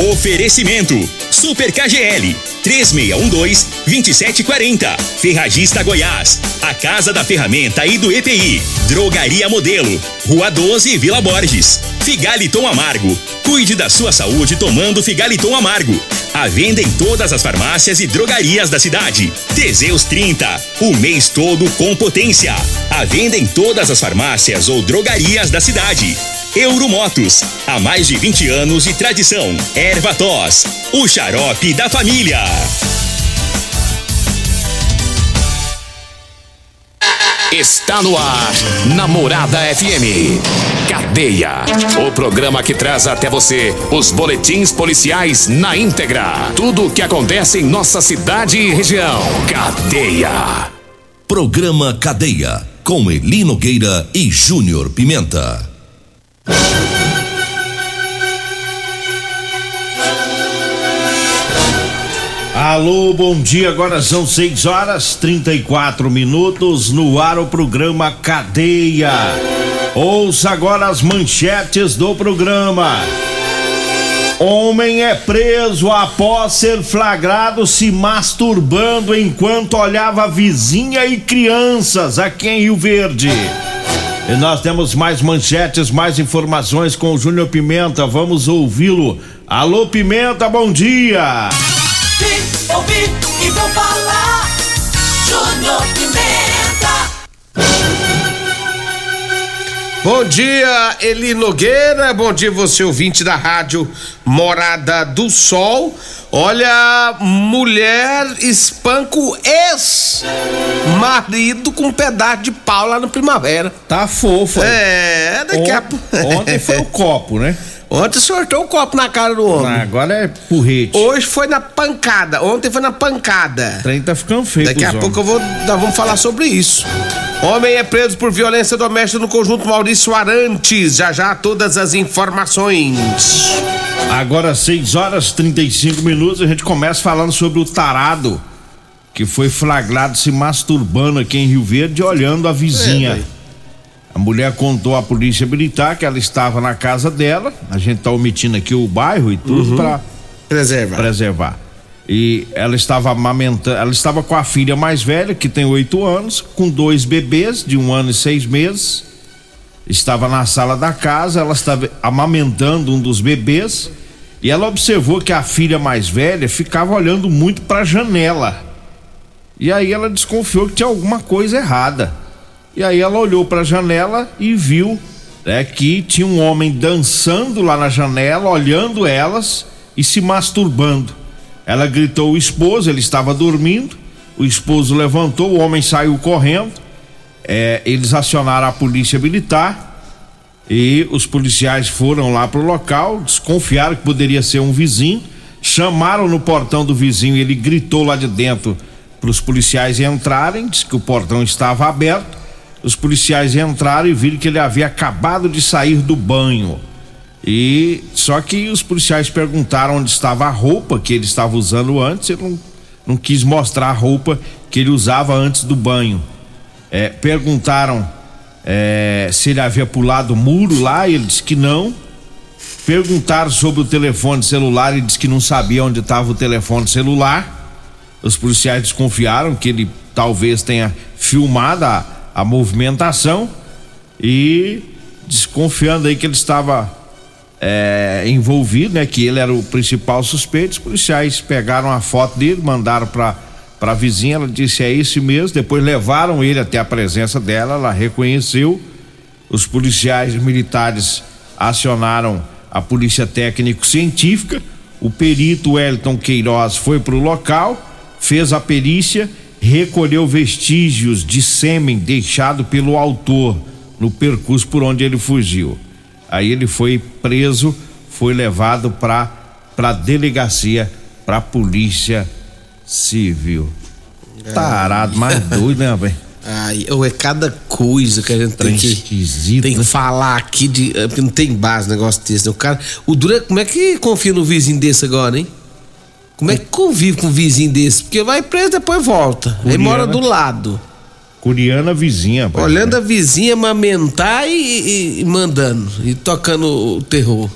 Oferecimento: Super KGL 3612-2740. Ferragista Goiás. A Casa da Ferramenta e do EPI. Drogaria Modelo. Rua 12, Vila Borges. Figaliton Amargo. Cuide da sua saúde tomando Figaliton Amargo. A venda em todas as farmácias e drogarias da cidade. Teseus 30. O mês todo com potência. A venda em todas as farmácias ou drogarias da cidade. Euromotos. Há mais de 20 anos de tradição. Erva Tos. O xarope da família. Está no ar, Namorada FM. Cadeia. O programa que traz até você os boletins policiais na íntegra. Tudo o que acontece em nossa cidade e região. Cadeia. Programa Cadeia. Com Elino Gueira e Júnior Pimenta. Alô, bom dia. Agora são 6 horas 34 minutos no ar o programa Cadeia. Ouça agora as manchetes do programa. Homem é preso após ser flagrado se masturbando enquanto olhava vizinha e crianças aqui em Rio Verde. E nós temos mais manchetes, mais informações com o Júnior Pimenta. Vamos ouvi-lo. Alô, Pimenta, bom dia. Vim, ouvi e vou falar. Júnior Pimenta. Bom dia, Eli Nogueira. Bom dia, você ouvinte da rádio Morada do Sol. Olha, mulher espanca o ex-marido com um pedaço de pau lá no Primavera. Tá fofo. aí. É, daqui a pouco. Ontem foi o copo, né? Ontem sortou o copo na cara do homem. Ah, Agora é porrete. Hoje foi na pancada. Ontem foi na pancada. O trem tá ficando feio. Daqui a pouco eu vou, nós vamos falar sobre isso. Homem é preso por violência doméstica no conjunto Maurício Arantes. Já já todas as informações. Agora 6 horas 35 minutos, a gente começa falando sobre o tarado que foi flagrado se masturbando aqui em Rio Verde olhando a vizinha. É, a mulher contou à polícia militar que ela estava na casa dela. A gente tá omitindo aqui o bairro e tudo pra Preserva. preservar. E ela estava amamentando, ela estava com a filha mais velha, que tem oito anos, com dois bebês de um ano e seis meses. Estava na sala da casa, ela estava amamentando um dos bebês e ela observou que a filha mais velha ficava olhando muito para a janela. E aí ela desconfiou que tinha alguma coisa errada. E aí ela olhou para a janela e viu né, que tinha um homem dançando lá na janela, olhando elas e se masturbando. Ela gritou o esposo, ele estava dormindo. O esposo levantou, o homem saiu correndo. É, eles acionaram a polícia militar e os policiais foram lá pro local, desconfiaram que poderia ser um vizinho, chamaram no portão do vizinho, ele gritou lá de dentro para os policiais entrarem, disse que o portão estava aberto. Os policiais entraram e viram que ele havia acabado de sair do banho. E só que os policiais perguntaram onde estava a roupa que ele estava usando antes, ele não, não quis mostrar a roupa que ele usava antes do banho. É, perguntaram é, se ele havia pulado o muro lá, e ele disse que não. Perguntaram sobre o telefone celular, ele disse que não sabia onde estava o telefone celular. Os policiais desconfiaram que ele talvez tenha filmado a, a movimentação e desconfiando aí que ele estava é, envolvido, né? Que ele era o principal suspeito. Os policiais pegaram a foto dele, mandaram para para a vizinha, ela disse é esse mesmo. Depois levaram ele até a presença dela, ela reconheceu. Os policiais militares acionaram a polícia técnico-científica. O perito Wellington Queiroz foi para o local, fez a perícia, recolheu vestígios de sêmen deixado pelo autor no percurso por onde ele fugiu. Aí ele foi preso, foi levado para para delegacia, para a polícia civil. Tarado, mais doido, né, velho? Ai, ô, é cada coisa que a gente tem que, esquisito, tem que né? falar aqui de. é, Porque não tem base negócio desse. né? O cara. O duro é- como é que confia no vizinho desse agora, hein? Como é que convive com um vizinho desse? Porque vai preso, depois volta. Aí Curiana. mora do lado. Curiana vizinha, pai. Olhando a vizinha amamentar e, e- e mandando. E tocando o terror.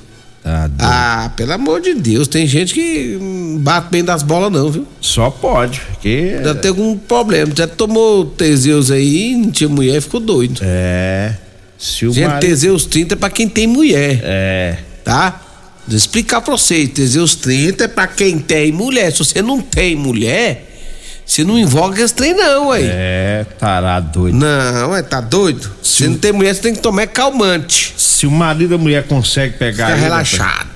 Tá. Ah, pelo amor de Deus, tem gente que bate bem das bolas não, viu? Só pode, porque. Já tem algum problema, já tomou Teseus aí, não tinha mulher, ficou doido. É. Se o Gente, marido- Teseus 30 é pra quem tem mulher, É. tá? Vou explicar pra vocês, Teseus 30 é pra quem tem mulher. Se você não tem mulher, você não invoca esse trem não, ué. É, tarado doido. Não, ué, tá doido? Se não tem mulher, você tem que tomar calmante. Se o marido da mulher consegue pegar Fica ele, relaxado.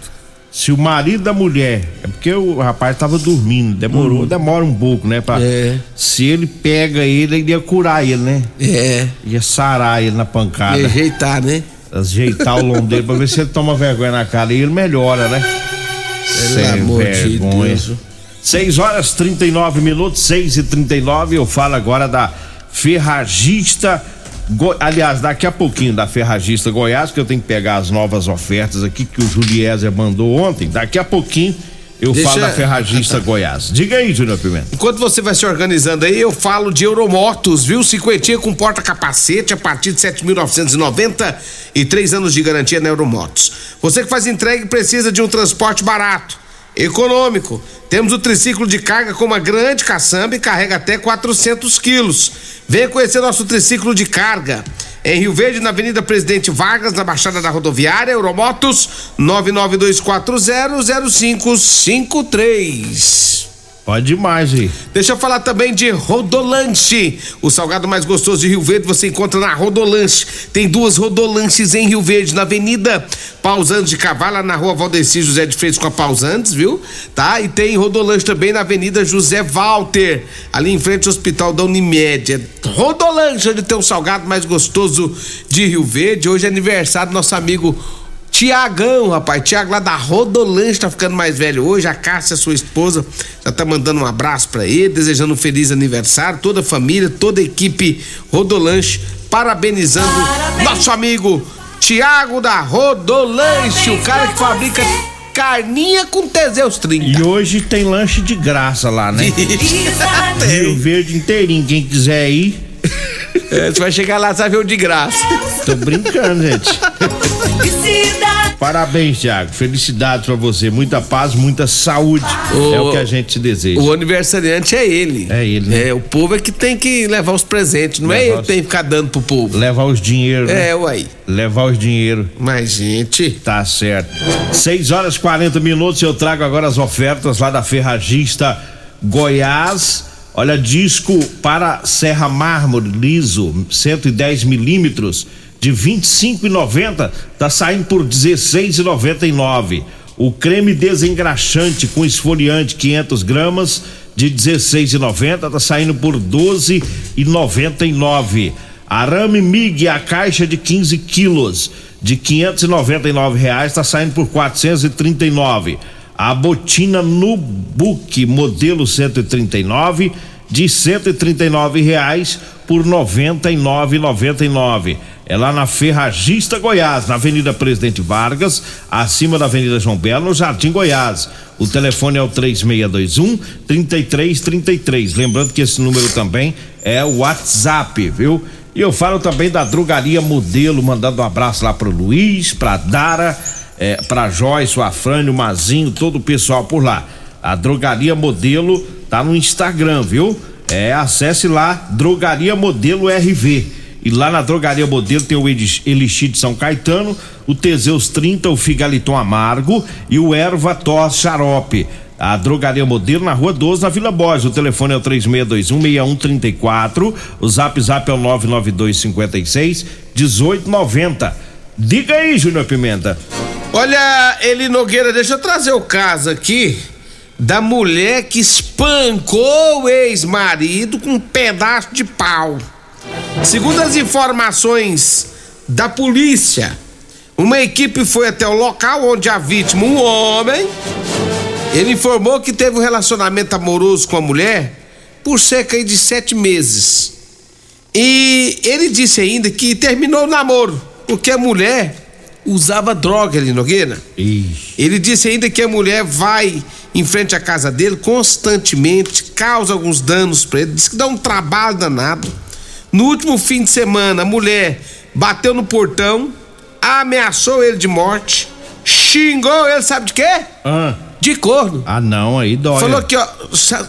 Se o marido da mulher, é porque o rapaz tava dormindo, demorou, demora um pouco, né? Pra, Hum. É. Se ele pega ele, ele ia curar ele, né? É, Ia sarar ele na pancada, rejeitar, né? ajeitar o lombo dele pra ver se ele toma vergonha na cara e ele melhora, né? Pelo amor de Deus. 6 horas 39 minutos, 6 e 39 Eu falo agora da Ferragista. Go... Aliás, daqui a pouquinho da Ferragista Goiás, que eu tenho que pegar as novas ofertas aqui que o Juliezer mandou ontem. Daqui a pouquinho eu Deixa- falo da Ferragista Goiás. Diga aí, Júnior Pimenta. Enquanto você vai se organizando aí, eu falo de Euromotos, viu? Cinquentinha com porta-capacete a partir de 7.990 e três anos de garantia na Euromotos. Você que faz entrega precisa de um transporte barato, econômico. Temos o triciclo de carga com uma grande caçamba e carrega até 400 quilos. Venha conhecer nosso triciclo de carga. Em Rio Verde, na Avenida Presidente Vargas, na Baixada da Rodoviária, Euromotos 992400553. Pode demais aí. Deixa eu falar também de Rodolanche. O salgado mais gostoso de Rio Verde você encontra na Rodolanche. Tem duas Rodolanches em Rio Verde, na Avenida Pausantes de Cavala, na rua Valdeci José de Freitas com a Pausantes, viu? Tá? E tem Rodolanche também na Avenida José Walter, ali em frente ao Hospital da Unimed. É Rodolanche, onde tem o salgado mais gostoso de Rio Verde. Hoje é aniversário do nosso amigo Tiagão, rapaz. Tiago lá da Rodolanche tá ficando mais velho hoje. A Cássia, sua esposa, já tá mandando um abraço pra ele, desejando um feliz aniversário. Toda a família, toda a equipe Rodolanche, parabenizando Parabéns. nosso amigo Tiago da Rodolanche, o cara que fabrica carninha com Teseus 30. E hoje tem lanche de graça lá, né? Rio Verde inteirinho, quem quiser ir. É, você vai chegar lá, você vai ver o de graça. Tô brincando, gente. Parabéns, Thiago. Felicidades pra você. Muita paz, muita saúde. Ô, é o que a gente te deseja. O aniversariante é ele. É ele, né? É, o povo é que tem que levar os presentes, não é Levar ele os- que tem que ficar dando pro povo. Levar os dinheiros, né? É, uai. Levar os dinheiros. Mas, gente. Tá certo. 6 horas e 40 minutos. Eu trago agora as ofertas lá da Ferragista Goiás. Olha, disco para Serra Mármore liso, 110 milímetros, de 25,90, tá saindo por 16,99. O creme desengraxante com esfoliante 500 gramas de 16,90 tá saindo por 12,99. Arame Mig, a caixa de 15 quilos, de 599 reais, tá saindo por 439. A botina Nubuck, modelo 139, de 139 reais por 99,99. É lá na Ferragista Goiás, na Avenida Presidente Vargas, acima da Avenida João Belo, no Jardim Goiás. O telefone é o 3621 3333. Lembrando que esse número também é o WhatsApp, viu? E eu falo também da drogaria modelo, mandando um abraço lá pro Luiz, pra Dara, é, pra Joyce, o Afrânio, o Mazinho, todo o pessoal por lá. A drogaria modelo tá no Instagram, viu? É, acesse lá, Drogaria Modelo RV. E lá na Drogaria Modelo tem o Elixir de São Caetano, o Teseus 30, o Figaliton Amargo e o Erva Tos Xarope. A Drogaria Modelo na Rua 12, na Vila Borges. O telefone é o 3621-6134. O zap zap é o 99256 1890. Diga aí, Júnior Pimenta. Olha, Eli Nogueira, deixa eu trazer o caso aqui da mulher que espancou o ex-marido com um pedaço de pau. Segundo as informações da polícia, uma equipe foi até o local onde a vítima, um homem, ele informou que teve um relacionamento amoroso com a mulher por cerca de sete meses. E ele disse ainda que terminou o namoro, porque a mulher usava droga, Eli Nogueira. Ixi. Ele disse ainda que a mulher vai em frente à casa dele constantemente, causa alguns danos pra ele, diz que dá um trabalho danado. No último fim de semana, a mulher bateu no portão, ameaçou ele de morte, xingou ele, sabe de quê? Ah, De corno. ah não, aí dói. Falou que, ó,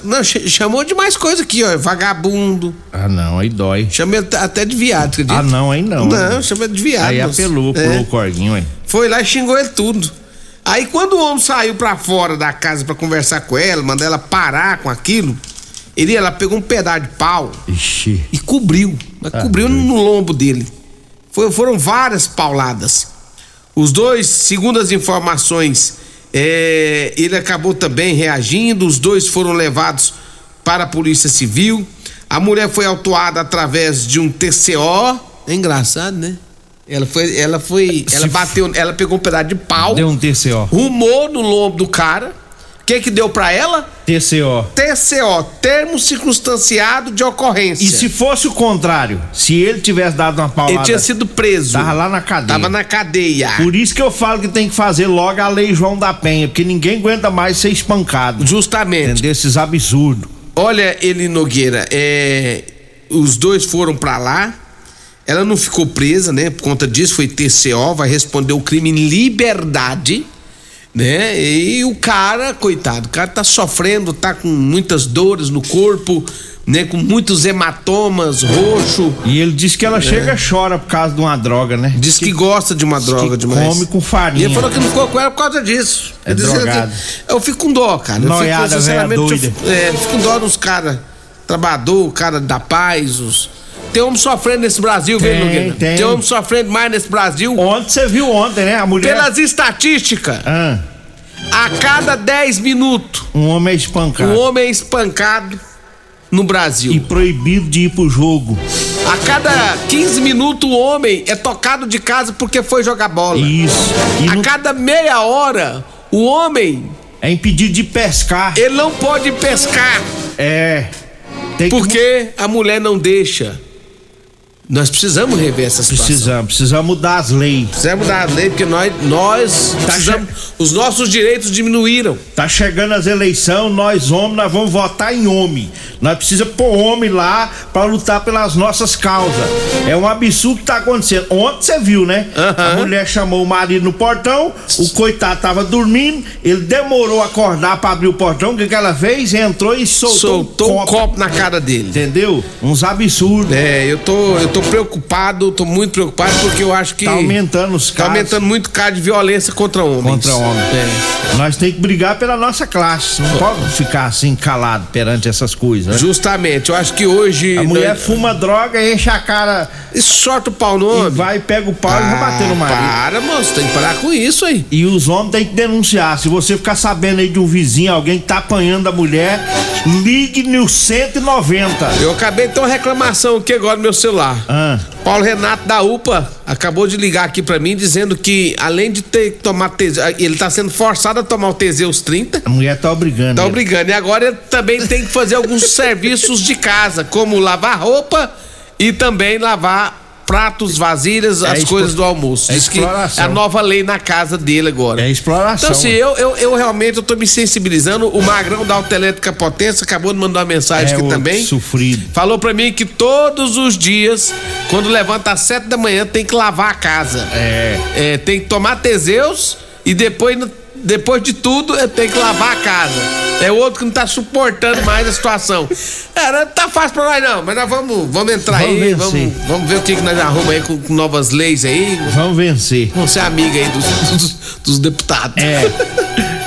não, ch- chamou de mais coisa aqui, ó, vagabundo. Ah não, aí dói. Chamei até de viado? Ah não, aí não. Não, chamei de viado. Aí apelou, É. pulou o corguinho, aí. Foi lá e xingou ele tudo. Aí quando o homem saiu pra fora da casa pra conversar com ela, mandar ela parar com aquilo, ele ela pegou um pedaço de pau Ixi. e cobriu, mas Ah, cobriu doido. no lombo dele. Foi- foram várias pauladas. Os dois, segundo as informações, é, ele acabou também reagindo. Os dois foram levados para a Polícia Civil. A mulher foi autuada através de um TCO. É engraçado, né? Ela foi, ela foi, ela bateu, ela pegou um pedaço de pau, Deu um TCO. rumou no lombo do cara. O que que deu pra ela? TCO. TCO, termo circunstanciado de ocorrência. E se fosse o contrário? Se ele tivesse dado uma paulada. Ele tinha sido preso. Tava lá na cadeia. Tava na cadeia. Por isso que eu falo que tem que fazer logo a lei João da Penha, porque ninguém aguenta mais ser espancado. Justamente. Entendeu? Esses absurdos. Olha, ele Nogueira, é, os dois foram pra lá. Ela não ficou presa, né? Por conta disso, foi TCO, vai responder o crime em liberdade, né? E o cara, coitado, o cara tá sofrendo, tá com muitas dores no corpo, né? Com muitos hematomas, roxo. E ele disse que ela chega e chora por causa de uma droga, né? Diz que, gosta de uma droga que demais. come com farinha. E ele falou que não ficou com ela por causa disso. É Ele drogado. que- Eu fico com dó, cara. Eu Noiada, fico, sinceramente, eu doida. fico, é, eu fico com dó dos caras trabalhador, o cara da paz, os... Tem homem sofrendo nesse Brasil, viu, Tem, Nogueira? tem. Tem homem sofrendo mais nesse Brasil. Ontem você viu ontem, né? A mulher. Pelas estatísticas, Ah, a cada 10 minutos, um homem é espancado. um homem é espancado no Brasil. E proibido de ir pro jogo. A cada 15 minutos, o homem é tocado de casa porque foi jogar bola. Isso. E A não- cada meia hora, o homem, é impedido de pescar. ele não pode pescar É. Tem que- porque a mulher não deixa. Nós precisamos rever essa situação. Precisamos, precisamos mudar as leis. Precisamos dar a lei porque nós, nós Tá precisamos, os nossos direitos diminuíram. Tá chegando as eleições, nós homens, nós vamos votar em homem. Nós precisamos pôr homem lá pra lutar pelas nossas causas. É um absurdo que tá acontecendo. Ontem você viu, né? A Aham. mulher chamou o marido no portão, o coitado tava dormindo, ele demorou a acordar pra abrir o portão, o que, que ela fez? Entrou e soltou, Soltou um um copo na cara dele. Entendeu? Uns absurdos. É, eu tô, eu tô preocupado, tô muito preocupado porque eu acho que Tá aumentando os tá casos. aumentando muito o caso de violência contra homens. Contra homens. É. Nós temos que brigar pela nossa classe. Não pode ficar assim calado perante essas coisas. né? Justamente, eu acho que hoje A mulher nós- fuma droga, enche a cara e sorta o pau no e homem. vai, pega o pau e vai bater no marido. Para, moço, tem que parar com isso aí. E os homens têm que denunciar. Se você ficar sabendo aí de um vizinho, alguém que tá apanhando a mulher, ligue no 190. Eu acabei de ter uma reclamação aqui agora no meu celular. Ah, Paulo Renato da UPA acabou de ligar aqui pra mim dizendo que além de ter que tomar Tese- ele tá sendo forçado a tomar o Teseus 30, a mulher tá obrigando. tá ele. obrigando. E agora ele também tem que fazer alguns serviços de casa, como lavar roupa e também lavar pratos, vasilhas, as explo- coisas do almoço. é Diz que é exploração. a nova lei na casa dele agora. É exploração. Então, assim, eu, eu, eu realmente eu tô me sensibilizando. O Magrão da Autoelétrica Potência acabou de mandar uma mensagem é aqui também. sofrido. Falou pra mim que todos os dias, quando levanta às sete da manhã, tem que lavar a casa. É. É, tem que tomar Teseus e depois, depois de tudo, é, tem que lavar a casa. É outro que não tá suportando mais a situação. É, não tá fácil pra nós não, mas nós vamos, vamos entrar Vamos aí, vencer. vamos, vamos ver o que, que nós arrumamos aí com, com novas leis aí. Vamos vencer. Vamos ser amiga aí dos, dos, dos deputados. É.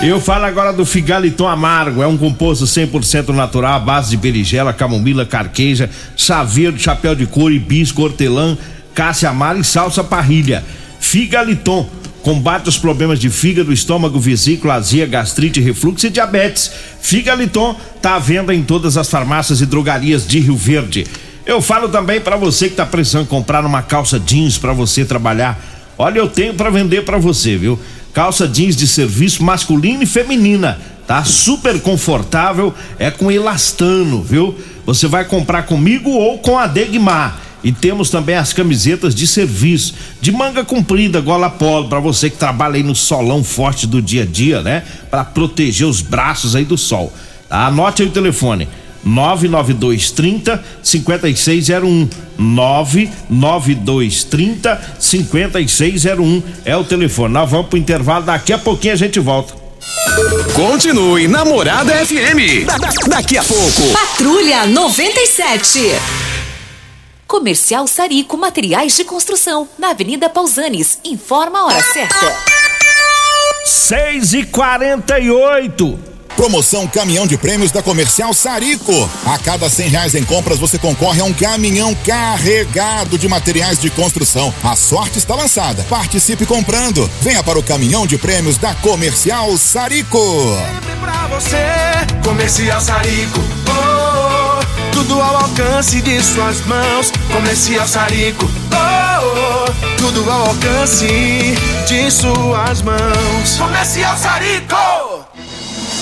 Eu falo agora do Figaliton Amargo, é um composto 100% natural, à base de berigela, camomila, carqueja, chá verde, chapéu de couro, hibisco, hortelã, cássia amara e salsa parrilha. Figaliton combate os problemas de fígado, estômago, vesícula, azia, gastrite, refluxo e diabetes. Figaliton tá à venda em todas as farmácias e drogarias de Rio Verde. Eu falo também para você que tá precisando comprar uma calça jeans para você trabalhar. Olha, eu tenho para vender para você, viu? Calça jeans de serviço masculina e feminina, tá? Super confortável, é com elastano, viu? Você vai comprar comigo ou com a Degmar. E temos também as camisetas de serviço, de manga comprida, gola polo, para você que trabalha aí no solão forte do dia a dia, né? Para proteger os braços aí do sol. Tá? Anote aí o telefone: 99230 5601. 99230 5601 é o telefone. Nós vamos pro intervalo, daqui a pouquinho a gente volta. Continue Namorada FM. Da, da, daqui a pouco. Patrulha 97. Comercial Sarico Materiais de Construção, na Avenida Pausanes. Informa a hora certa. 6 e 48 Promoção Caminhão de Prêmios da Comercial Sarico. A cada cem reais em compras você concorre a um caminhão carregado de materiais de construção. A sorte está lançada. Participe comprando. Venha para o Caminhão de Prêmios da Comercial Sarico. Sempre pra você, Comercial Sarico. Tudo ao alcance de suas mãos. Comercial Sarico. Oh, oh, tudo ao alcance de suas mãos. Comercial Sarico.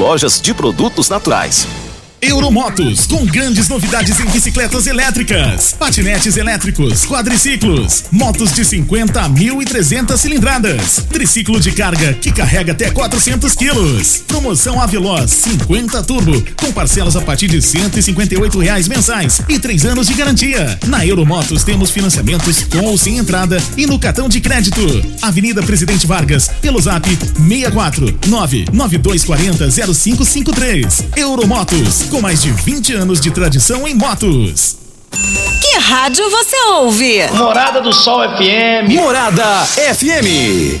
lojas de produtos naturais. Euromotos, com grandes novidades em bicicletas elétricas, patinetes elétricos, quadriciclos, motos de 50 a 1.300 cilindradas, triciclo de carga que carrega até 400 quilos. Promoção Aveloz 50 Turbo, com parcelas a partir de 158 reais mensais e três anos de garantia. Na Euromotos temos financiamentos com ou sem entrada e no cartão de crédito. Avenida Presidente Vargas, pelo zap 64 99240 0553. Euromotos com mais de 20 anos de tradição em motos. Que rádio você ouve? Morada do Sol FM. Morada FM.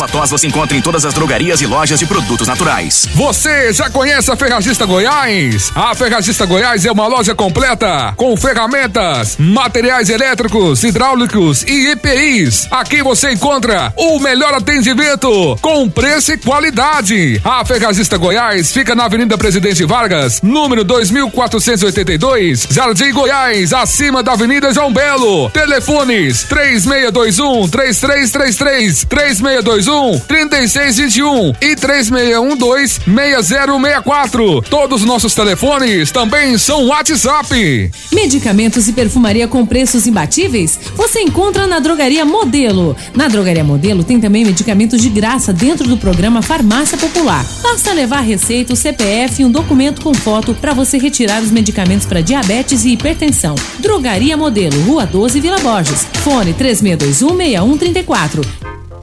Ervatós você encontra em todas as drogarias e lojas de produtos naturais. Você já conhece a Ferragista Goiás? A Ferragista Goiás é uma loja completa com ferramentas, materiais elétricos, hidráulicos e EPIs. Aqui você encontra o melhor atendimento com preço e qualidade. A Ferragista Goiás fica na Avenida Presidente Vargas, número 2482, Jardim Goiás, acima da Avenida João Belo. Telefones 3621 3333 3621 3621 e 3612 6064. Todos os nossos telefones também são WhatsApp. Medicamentos e perfumaria com preços imbatíveis? Você encontra na Drogaria Modelo. Na Drogaria Modelo tem também medicamentos de graça dentro do programa Farmácia Popular. Basta levar receita, o CPF e um documento com foto para você retirar os medicamentos para diabetes e hipertensão. Drogaria Modelo, Rua 12, Vila Borges. Fone 3621 6134.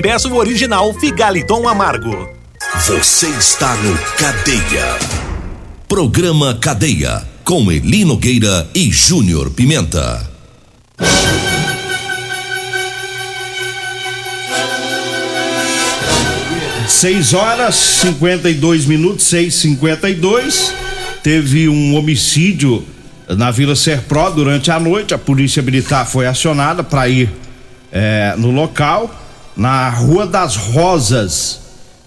peço o original Figaliton Amargo. Você está no Cadeia. Programa Cadeia com Eli Nogueira e Júnior Pimenta. Seis horas, 52 minutos, seis cinquenta e dois. Teve um homicídio na Vila Serpro durante a noite. A polícia militar foi acionada para ir é, no local na Rua das Rosas.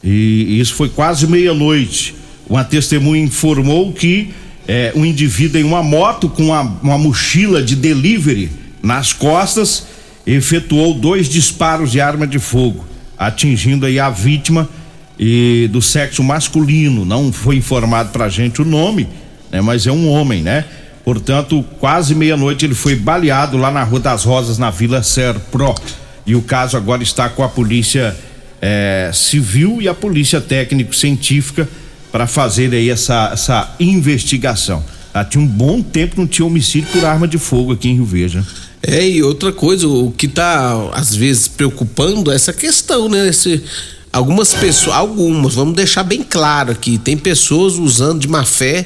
E isso foi quase meia-noite. Uma testemunha informou que é, um indivíduo em uma moto com uma, uma mochila de delivery nas costas efetuou dois disparos de arma de fogo, atingindo aí a vítima e do sexo masculino. Não foi informado pra gente o nome né? Mas é um homem, né? Portanto, quase meia-noite ele foi baleado lá na Rua das Rosas, na Vila Serpro. E o caso agora está com a polícia é, civil e a polícia técnico-científica para fazer aí essa, essa investigação. Ah, tinha um bom tempo que não tinha homicídio por arma de fogo aqui em Rio Verde. Né? É, e outra coisa, o que tá às vezes preocupando é essa questão, né? Esse, algumas pessoas, algumas, vamos deixar bem claro aqui, tem pessoas usando de má fé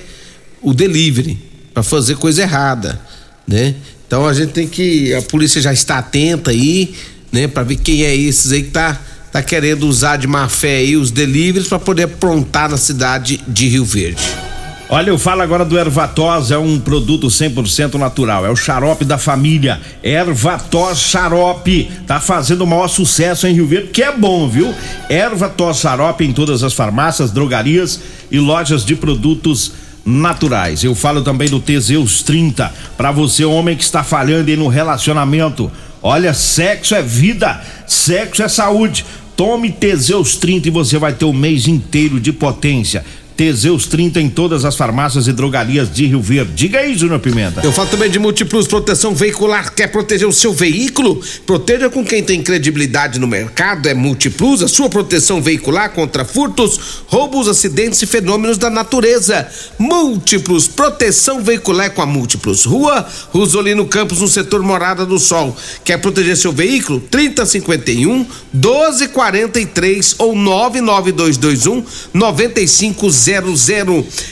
o delivery para fazer coisa errada, né? Então a gente tem que a polícia já está atenta aí, né, para ver quem é esses aí que tá tá querendo usar de má fé aí os deliveries para poder aprontar na cidade de Rio Verde. Olha, eu falo agora do Ervatós, é um produto 100% natural, é o xarope da família. Ervatós Xarope, tá fazendo o maior sucesso em Rio Verde, que é bom, viu? Ervatós Xarope em todas as farmácias, drogarias e lojas de produtos naturais. Eu falo também do Teseus 30, para você homem que está falhando aí no relacionamento. Olha, sexo é vida, sexo é saúde. Tome Teseus 30 e você vai ter o mês inteiro de potência. Teseus 30 em todas as farmácias e drogarias de Rio Verde. Diga aí, Júnior Pimenta. Eu falo também de Multiplus Proteção Veicular. Quer proteger o seu veículo? Proteja com quem tem credibilidade no mercado. É Multiplus, a sua proteção veicular contra furtos, roubos, acidentes e fenômenos da natureza. Múltiplos Proteção Veicular com a Múltiplos. Rua Rosolino Campos, no setor Morada do Sol. Quer proteger seu veículo? 3051 1243 ou 99221 9500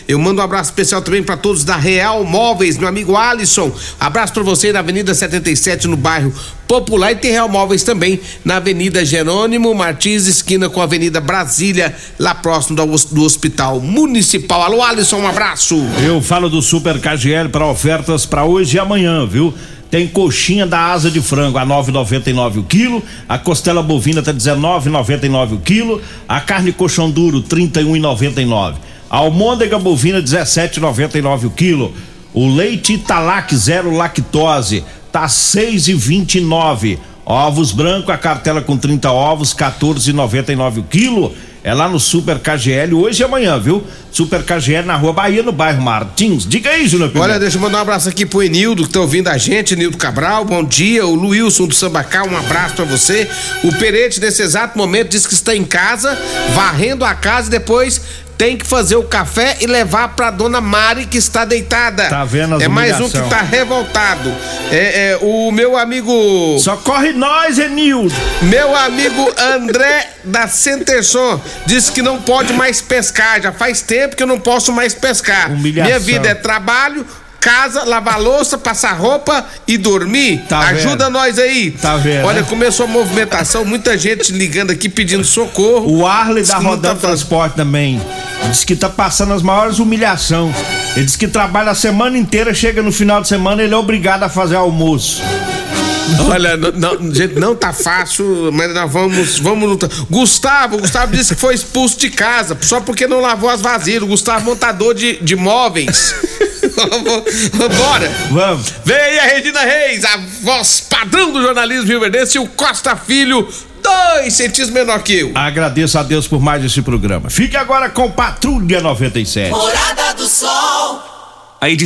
eu mando um abraço especial também para todos da Real Móveis, meu amigo Alisson. Abraço para você na Avenida 77, no bairro Popular. E tem Real Móveis também na Avenida Jerônimo Martins, esquina com a Avenida Brasília, lá próximo do Hospital Municipal. Alô, Alisson, um abraço. Eu falo do Super KGL para ofertas para hoje e amanhã, viu? Tem coxinha da asa de frango a 9,99 o quilo, a costela bovina tá 19,99 o quilo, a carne colchão duro 31,99. A almôndega bovina 17,99 o quilo. O leite Italac zero lactose tá 6,29. Ovos branco, a cartela com 30 ovos, 14,99 o quilo. É lá no Super KGL hoje e amanhã, viu? Super KGL na Rua Bahia, no bairro Martins. Diga aí, Júnior Olha, deixa eu mandar um abraço aqui pro Enildo, que tá ouvindo a gente, Nildo Cabral, bom dia. O Luilson do Sambacá, um abraço para você. O Perete, nesse exato momento, diz que está em casa, varrendo a casa e depois tem que fazer o café e levar pra dona Mari que está deitada. Tá vendo as É mais um que tá revoltado. É, é, o meu amigo. Socorre nós, Enildo. Meu amigo André da Centerson disse que não pode mais pescar. Já faz tempo que eu não posso mais pescar. Humilhação. Minha vida é trabalho. Casa, lavar louça, passar roupa e dormir. Tá Ajuda vendo? nós aí. Tá vendo, Olha, né? começou a movimentação, muita gente ligando aqui pedindo socorro. O Arley Diz da Rodando tá- Transporte também. Diz que tá passando as maiores humilhações. Ele diz que trabalha a semana inteira, chega no final de semana, ele é obrigado a fazer almoço. Olha, não, não, gente, não tá fácil, mas nós vamos, vamos lutar. Gustavo, Gustavo disse que foi expulso de casa só porque não lavou as vasilhas. Gustavo, montador de, de móveis. Bora! Vamos. Vem aí a Regina Reis, a voz padrão do jornalismo Rio Verdense, e o Costa Filho, dois centímetros menor que eu. Agradeço a Deus por mais esse programa. Fique agora com Patrulha 97. Morada do Sol.